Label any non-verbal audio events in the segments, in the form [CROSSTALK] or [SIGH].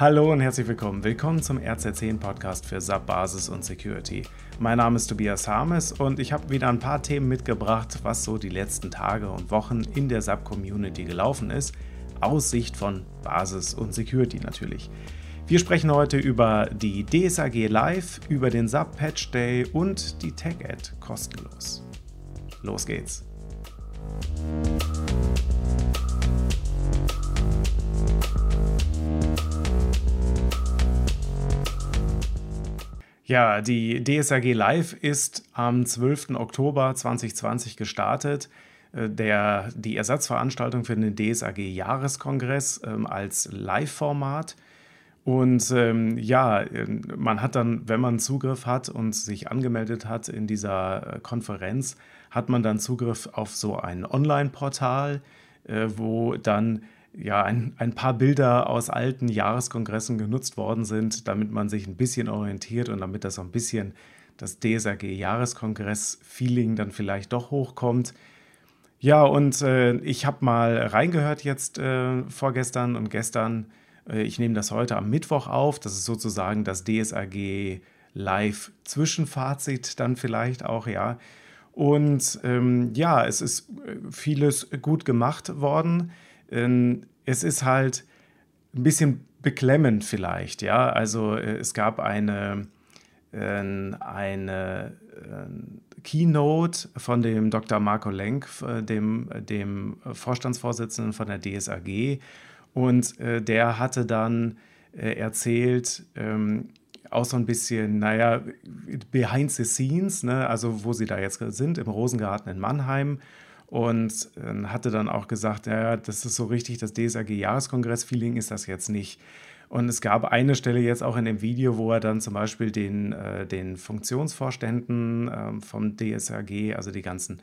Hallo und herzlich willkommen. Willkommen zum RZ10 Podcast für SAP Basis und Security. Mein Name ist Tobias Harmes und ich habe wieder ein paar Themen mitgebracht, was so die letzten Tage und Wochen in der SAP Community gelaufen ist, aus Sicht von Basis und Security natürlich. Wir sprechen heute über die DSAG Live, über den SAP Patch Day und die Tech-Ad kostenlos. Los geht's. Ja, die DSAG Live ist am 12. Oktober 2020 gestartet. Äh, der, die Ersatzveranstaltung für den DSAG-Jahreskongress ähm, als Live-Format. Und ähm, ja, man hat dann, wenn man Zugriff hat und sich angemeldet hat in dieser äh, Konferenz, hat man dann Zugriff auf so ein Online-Portal, äh, wo dann ja, ein, ein paar Bilder aus alten Jahreskongressen genutzt worden sind, damit man sich ein bisschen orientiert und damit das so ein bisschen das DSAG-Jahreskongress-Feeling dann vielleicht doch hochkommt. Ja, und äh, ich habe mal reingehört jetzt äh, vorgestern und gestern. Äh, ich nehme das heute am Mittwoch auf. Das ist sozusagen das DSAG Live Zwischenfazit dann vielleicht auch, ja. Und ähm, ja, es ist äh, vieles gut gemacht worden. Ähm, es ist halt ein bisschen beklemmend vielleicht, ja. Also äh, es gab eine, ähm, eine äh, Keynote von dem Dr. Marco Lenk, äh, dem, dem Vorstandsvorsitzenden von der DSAG. Und der hatte dann erzählt, ähm, auch so ein bisschen, naja, behind the scenes, ne, also wo sie da jetzt sind, im Rosengarten in Mannheim und äh, hatte dann auch gesagt, ja, das ist so richtig, das DSAG-Jahreskongress-Feeling ist das jetzt nicht. Und es gab eine Stelle jetzt auch in dem Video, wo er dann zum Beispiel den, äh, den Funktionsvorständen äh, vom DSAG, also die ganzen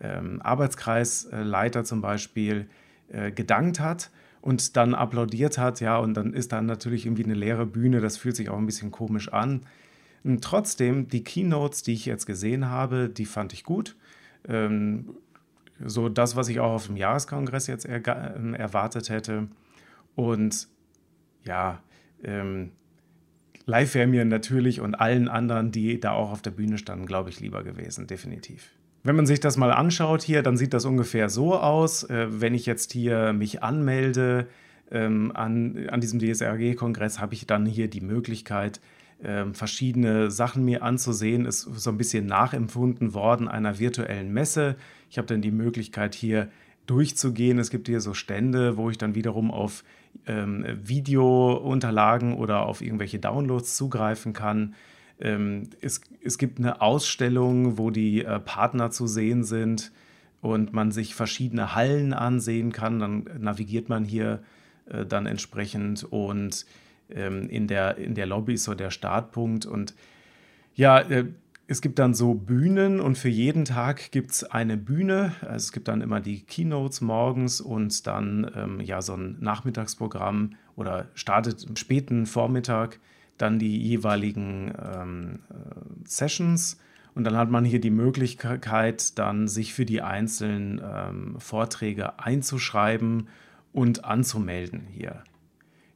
ähm, Arbeitskreisleiter zum Beispiel, äh, gedankt hat und dann applaudiert hat, ja, und dann ist dann natürlich irgendwie eine leere Bühne, das fühlt sich auch ein bisschen komisch an. Und trotzdem, die Keynotes, die ich jetzt gesehen habe, die fand ich gut. Ähm, so das, was ich auch auf dem Jahreskongress jetzt er, äh, erwartet hätte. Und ja, ähm, live wäre mir natürlich und allen anderen, die da auch auf der Bühne standen, glaube ich, lieber gewesen, definitiv. Wenn man sich das mal anschaut hier, dann sieht das ungefähr so aus. Äh, wenn ich jetzt hier mich anmelde ähm, an, an diesem DSRG-Kongress, habe ich dann hier die Möglichkeit, ähm, verschiedene Sachen mir anzusehen. Ist so ein bisschen nachempfunden worden einer virtuellen Messe. Ich habe dann die Möglichkeit hier durchzugehen. Es gibt hier so Stände, wo ich dann wiederum auf ähm, Videounterlagen oder auf irgendwelche Downloads zugreifen kann. Ähm, es, es gibt eine Ausstellung, wo die äh, Partner zu sehen sind und man sich verschiedene Hallen ansehen kann. Dann navigiert man hier äh, dann entsprechend und ähm, in, der, in der Lobby ist so der Startpunkt. Und ja, äh, es gibt dann so Bühnen und für jeden Tag gibt es eine Bühne. Also es gibt dann immer die Keynotes morgens und dann ähm, ja so ein Nachmittagsprogramm oder startet am späten Vormittag dann die jeweiligen ähm, äh, Sessions. Und dann hat man hier die Möglichkeit, dann sich für die einzelnen ähm, Vorträge einzuschreiben und anzumelden hier.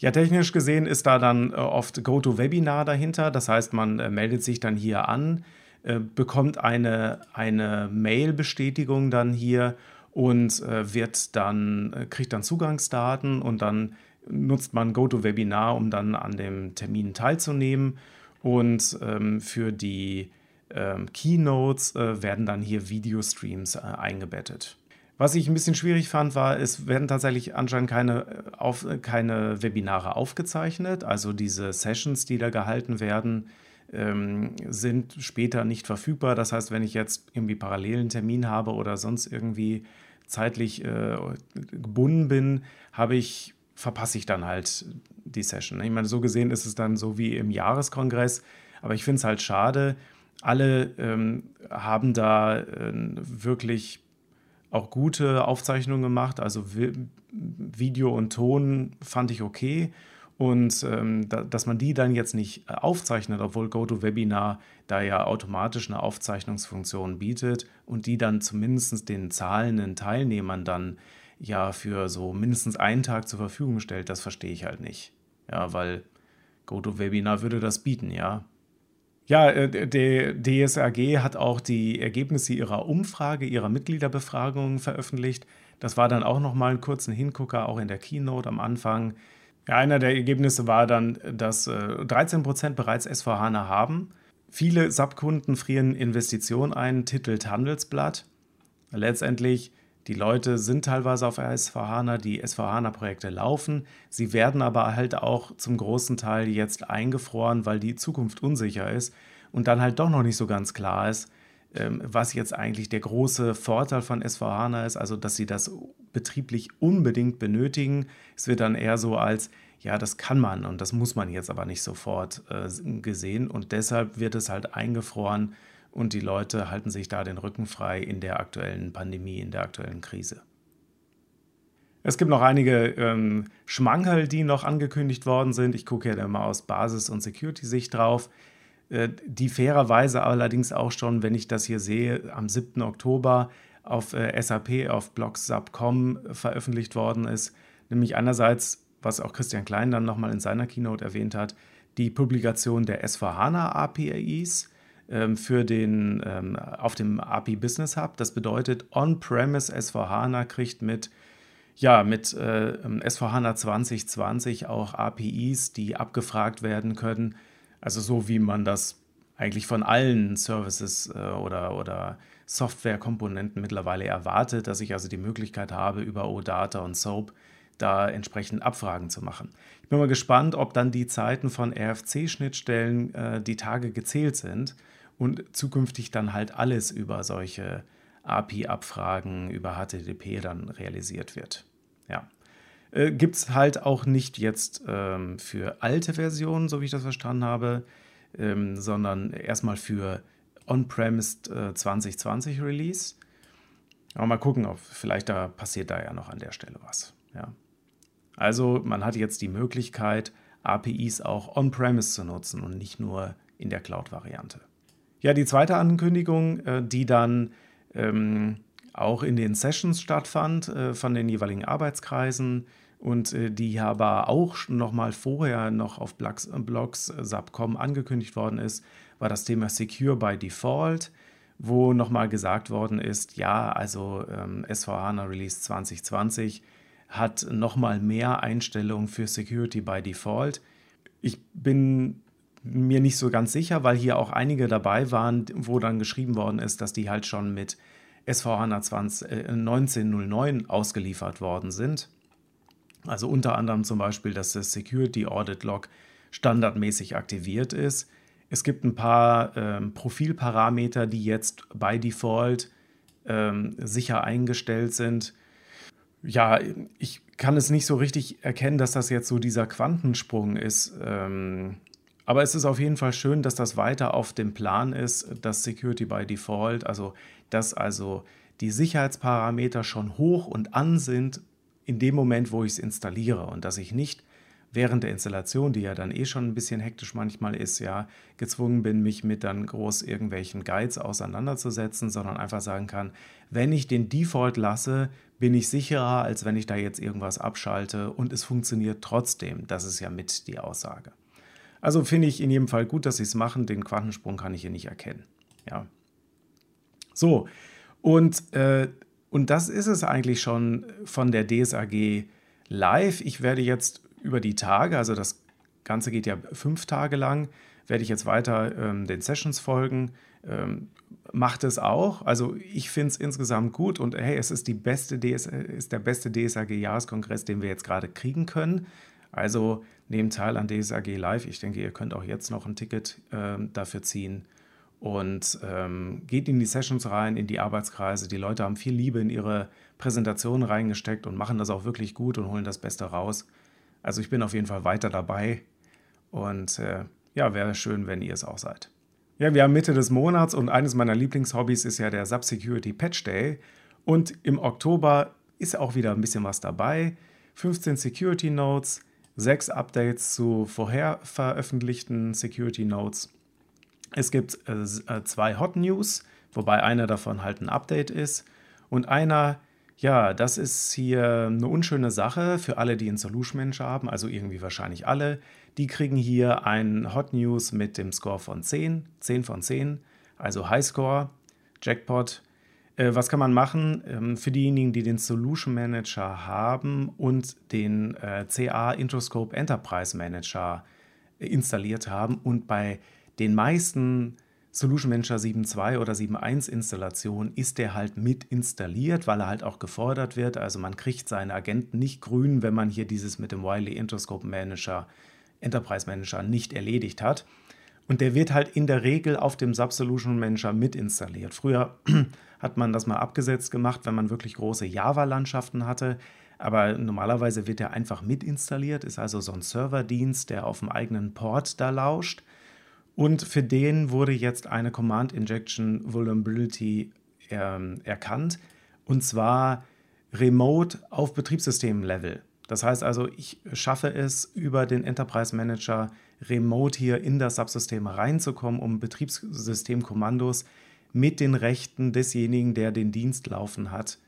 Ja, technisch gesehen ist da dann äh, oft GoToWebinar dahinter. Das heißt, man äh, meldet sich dann hier an, äh, bekommt eine, eine Mail-Bestätigung dann hier und äh, wird dann, äh, kriegt dann Zugangsdaten und dann nutzt man GoToWebinar, um dann an dem Termin teilzunehmen. Und ähm, für die ähm, Keynotes äh, werden dann hier Videostreams eingebettet. Was ich ein bisschen schwierig fand, war, es werden tatsächlich anscheinend keine, äh, auf, äh, keine Webinare aufgezeichnet. Also diese Sessions, die da gehalten werden, ähm, sind später nicht verfügbar. Das heißt, wenn ich jetzt irgendwie parallelen Termin habe oder sonst irgendwie zeitlich äh, gebunden bin, habe ich, verpasse ich dann halt die Session. Ich meine, so gesehen ist es dann so wie im Jahreskongress, aber ich finde es halt schade. Alle ähm, haben da äh, wirklich auch gute Aufzeichnungen gemacht. Also Video und Ton fand ich okay. Und ähm, da, dass man die dann jetzt nicht äh, aufzeichnet, obwohl GoToWebinar da ja automatisch eine Aufzeichnungsfunktion bietet und die dann zumindest den zahlenden Teilnehmern dann ja für so mindestens einen Tag zur Verfügung stellt, das verstehe ich halt nicht. Ja, weil GoToWebinar würde das bieten, ja. Ja, äh, der DSAG hat auch die Ergebnisse ihrer Umfrage, ihrer Mitgliederbefragung veröffentlicht. Das war dann auch nochmal einen kurzen Hingucker, auch in der Keynote am Anfang. Ja, einer der Ergebnisse war dann, dass 13 Prozent bereits SVHANA haben. Viele SAP-Kunden frieren Investitionen ein, titelt Handelsblatt. Letztendlich, die Leute sind teilweise auf SVHANA, die SVHANA-Projekte laufen. Sie werden aber halt auch zum großen Teil jetzt eingefroren, weil die Zukunft unsicher ist und dann halt doch noch nicht so ganz klar ist, ähm, was jetzt eigentlich der große Vorteil von SVHANA ist, also dass sie das betrieblich unbedingt benötigen. Es wird dann eher so als, ja, das kann man und das muss man jetzt aber nicht sofort äh, gesehen und deshalb wird es halt eingefroren und die Leute halten sich da den Rücken frei in der aktuellen Pandemie, in der aktuellen Krise. Es gibt noch einige ähm, Schmankerl, die noch angekündigt worden sind. Ich gucke ja da mal aus Basis- und Security-Sicht drauf. Äh, die fairerweise allerdings auch schon, wenn ich das hier sehe, am 7. Oktober auf äh, SAP, auf blogsub.com veröffentlicht worden ist. Nämlich einerseits, was auch Christian Klein dann nochmal in seiner Keynote erwähnt hat, die Publikation der S4HANA APIs für den, ähm, auf dem API Business Hub. Das bedeutet, On-Premise S4HANA kriegt mit ja, mit äh, S4HANA 2020 auch APIs, die abgefragt werden können, also so wie man das eigentlich von allen Services äh, oder, oder Softwarekomponenten mittlerweile erwartet, dass ich also die Möglichkeit habe, über OData und SOAP da entsprechend Abfragen zu machen. Ich bin mal gespannt, ob dann die Zeiten von RFC-Schnittstellen äh, die Tage gezählt sind und zukünftig dann halt alles über solche API-Abfragen über HTTP dann realisiert wird. Ja. Äh, Gibt es halt auch nicht jetzt ähm, für alte Versionen, so wie ich das verstanden habe, ähm, sondern erstmal für On-Premise äh, 2020 Release. Aber mal gucken, ob vielleicht da passiert da ja noch an der Stelle was. Ja. Also man hat jetzt die Möglichkeit, APIs auch On-Premise zu nutzen und nicht nur in der Cloud-Variante. Ja, die zweite Ankündigung, äh, die dann ähm, auch in den Sessions stattfand äh, von den jeweiligen Arbeitskreisen und äh, die aber auch noch mal vorher noch auf Blogs, Blogs Subcom angekündigt worden ist, war das Thema Secure by Default, wo noch mal gesagt worden ist, ja, also ähm, SVHANA Release 2020 hat noch mal mehr Einstellungen für Security by Default. Ich bin mir nicht so ganz sicher, weil hier auch einige dabei waren, wo dann geschrieben worden ist, dass die halt schon mit SVHANA 20, äh, 1909 ausgeliefert worden sind. Also unter anderem zum Beispiel, dass das Security Audit Log standardmäßig aktiviert ist. Es gibt ein paar ähm, Profilparameter, die jetzt bei Default ähm, sicher eingestellt sind. Ja, ich kann es nicht so richtig erkennen, dass das jetzt so dieser Quantensprung ist. Ähm, aber es ist auf jeden Fall schön, dass das weiter auf dem Plan ist, dass Security by Default, also dass also die Sicherheitsparameter schon hoch und an sind in dem Moment, wo ich es installiere und dass ich nicht während der Installation, die ja dann eh schon ein bisschen hektisch manchmal ist, ja, gezwungen bin, mich mit dann groß irgendwelchen Guides auseinanderzusetzen, sondern einfach sagen kann, wenn ich den Default lasse, bin ich sicherer, als wenn ich da jetzt irgendwas abschalte und es funktioniert trotzdem. Das ist ja mit die Aussage. Also finde ich in jedem Fall gut, dass sie es machen. Den Quantensprung kann ich hier nicht erkennen. Ja. So, und, äh, und das ist es eigentlich schon von der DSAG live. Ich werde jetzt über die Tage, also das Ganze geht ja fünf Tage lang, werde ich jetzt weiter ähm, den Sessions folgen. Ähm, macht es auch. Also ich finde es insgesamt gut und hey, es ist, die beste DS, ist der beste DSAG-Jahreskongress, den wir jetzt gerade kriegen können. Also nehmt teil an DSAG Live. Ich denke, ihr könnt auch jetzt noch ein Ticket äh, dafür ziehen und ähm, geht in die Sessions rein, in die Arbeitskreise. Die Leute haben viel Liebe in ihre Präsentationen reingesteckt und machen das auch wirklich gut und holen das Beste raus. Also ich bin auf jeden Fall weiter dabei und äh, ja, wäre schön, wenn ihr es auch seid. Ja, wir haben Mitte des Monats und eines meiner Lieblingshobbys ist ja der Subsecurity Patch Day und im Oktober ist auch wieder ein bisschen was dabei. 15 Security Notes, sechs Updates zu vorher veröffentlichten Security Notes. Es gibt äh, äh, zwei Hot News, wobei einer davon halt ein Update ist und einer Ja, das ist hier eine unschöne Sache für alle, die einen Solution Manager haben, also irgendwie wahrscheinlich alle. Die kriegen hier ein Hot News mit dem Score von 10, 10 von 10, also Highscore, Jackpot. Äh, was kann man machen ähm, für diejenigen, die den Solution Manager haben und den äh, CA Introscope Enterprise Manager installiert haben und bei den meisten Solution Manager 7.2 oder 7.1 Installation ist der halt mit installiert, weil er halt auch gefordert wird. Also man kriegt seine Agenten nicht grün, wenn man hier dieses mit dem Wiley Interscope Manager, Enterprise Manager nicht erledigt hat. Und der wird halt in der Regel auf dem Sub-Solution Manager mit installiert. Früher [CLEARS THROAT] hat man das mal abgesetzt gemacht, wenn man wirklich große Java-Landschaften hatte. Aber normalerweise wird der einfach mit installiert, ist also so ein Serverdienst, der auf dem eigenen Port da lauscht. Und für den wurde jetzt eine Command Injection Vulnerability ähm, erkannt. Und zwar remote auf Betriebssystem-Level. Das heißt also, ich schaffe es über den Enterprise Manager remote hier in das Subsystem reinzukommen, um Betriebssystemkommandos mit den Rechten desjenigen, der den Dienst laufen hat,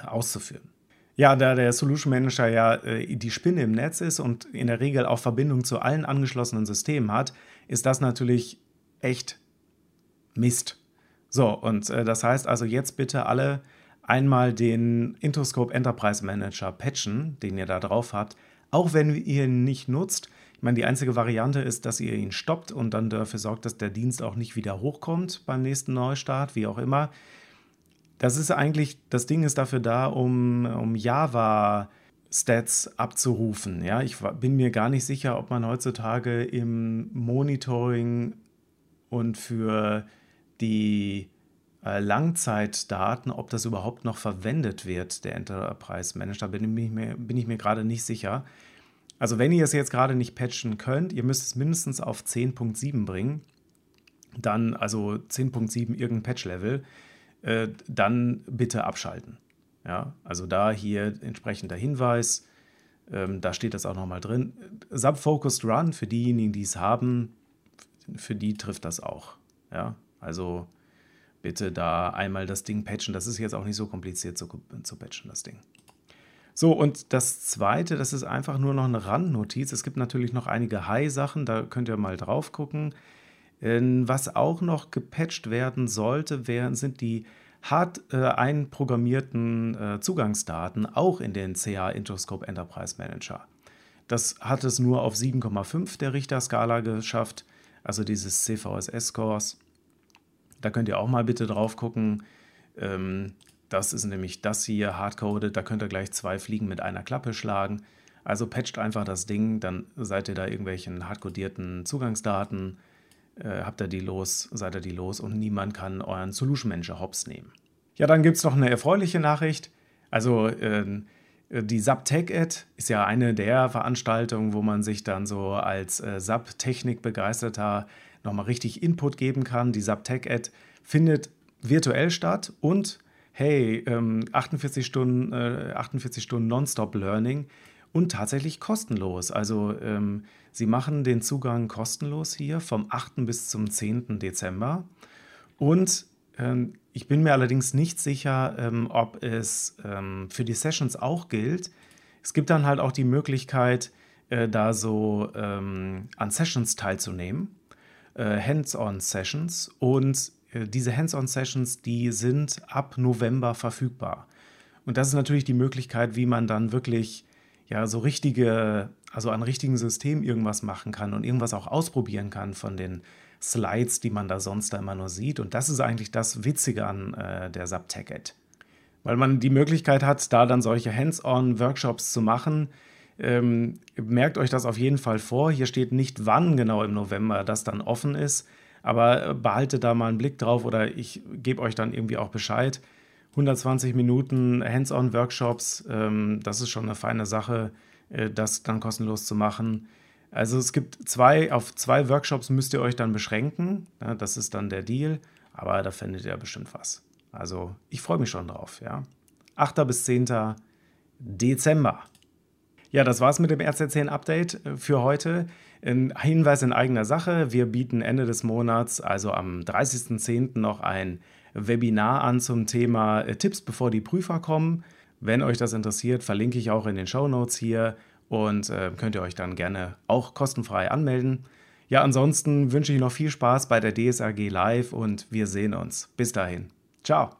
äh, auszuführen. Ja, da der Solution Manager ja äh, die Spinne im Netz ist und in der Regel auch Verbindung zu allen angeschlossenen Systemen hat, ist das natürlich echt Mist. So, und äh, das heißt also jetzt bitte alle einmal den Intoscope Enterprise Manager patchen, den ihr da drauf habt, auch wenn ihr ihn nicht nutzt. Ich meine, die einzige Variante ist, dass ihr ihn stoppt und dann dafür sorgt, dass der Dienst auch nicht wieder hochkommt beim nächsten Neustart, wie auch immer. Das ist eigentlich, das Ding ist dafür da, um, um Java-Stats abzurufen. Ja, ich bin mir gar nicht sicher, ob man heutzutage im Monitoring und für die Langzeitdaten, ob das überhaupt noch verwendet wird, der Enterprise Manager, bin ich mir, bin ich mir gerade nicht sicher. Also wenn ihr es jetzt gerade nicht patchen könnt, ihr müsst es mindestens auf 10.7 bringen, dann also 10.7 irgendein Patch-Level, äh, dann bitte abschalten. Ja, also da hier entsprechender Hinweis, ähm, da steht das auch nochmal drin. Sub-Focused Run, für diejenigen, die es haben, für die trifft das auch. Ja, also bitte da einmal das Ding patchen. Das ist jetzt auch nicht so kompliziert zu, zu patchen, das Ding. So, und das zweite, das ist einfach nur noch eine Randnotiz. Es gibt natürlich noch einige High-Sachen, da könnt ihr mal drauf gucken. Ähm, was auch noch gepatcht werden sollte, sind die hart äh, einprogrammierten äh, Zugangsdaten auch in den CA Introscope Enterprise Manager. Das hat es nur auf 7,5 der Richterskala geschafft, also dieses CVSS-Scores. Da könnt ihr auch mal bitte drauf gucken. Ähm, das ist nämlich das hier, hardcoded. Da könnt ihr gleich zwei Fliegen mit einer Klappe schlagen. Also patcht einfach das Ding, dann seid ihr da irgendwelchen hardcodierten Zugangsdaten äh, habt ihr die los, seid ihr die los und niemand kann euren Solution Manager hops nehmen. Ja, dann gibt es noch eine erfreuliche Nachricht. Also äh, die SAP-Tech-Ed ist ja eine der Veranstaltungen, wo man sich dann so als äh, SAP-Technik-Begeisterter nochmal richtig Input geben kann. Die SAP-Tech-Ed findet virtuell statt und hey, ähm, 48 Stunden, äh, 48 Stunden Nonstop-Learning und tatsächlich kostenlos. Also ähm, sie machen den Zugang kostenlos hier vom 8. bis zum 10. Dezember. Und ähm, ich bin mir allerdings nicht sicher, ähm, ob es ähm, für die Sessions auch gilt. Es gibt dann halt auch die Möglichkeit, äh, da so ähm, an Sessions teilzunehmen, äh, Hands-on-Sessions. Und äh, diese Hands-on-Sessions, die sind ab November verfügbar. Und das ist natürlich die Möglichkeit, wie man dann wirklich ja so richtige, also an richtigen System irgendwas machen kann und irgendwas auch ausprobieren kann von den Slides, die man da sonst da immer nur sieht. Und das ist eigentlich das Witzige an äh, der Subtacket. Weil man die Möglichkeit hat, da dann solche Hands-on-Workshops zu machen. Ähm, merkt euch das auf jeden Fall vor. Hier steht nicht, wann genau im November das dann offen ist. Aber behaltet da mal einen Blick drauf oder ich gebe euch dann irgendwie auch Bescheid. 120 Minuten Hands-on-Workshops, ähm, das ist schon eine feine Sache, äh, das dann kostenlos zu machen. Also es gibt zwei, auf zwei Workshops müsst ihr euch dann beschränken. Ja, das ist dann der Deal, aber da findet ihr bestimmt was. Also ich freue mich schon drauf, ja. 8. bis 10. Dezember. Ja, das war's mit dem RC10-Update äh, für heute. Ein Hinweis in eigener Sache. Wir bieten Ende des Monats, also am 30.10. noch ein Webinar an zum Thema äh, Tipps, bevor die Prüfer kommen. Wenn euch das interessiert, verlinke ich auch in den Show Notes hier und äh, könnt ihr euch dann gerne auch kostenfrei anmelden. Ja, ansonsten wünsche ich noch viel Spaß bei der DSAG Live und wir sehen uns. Bis dahin. Ciao.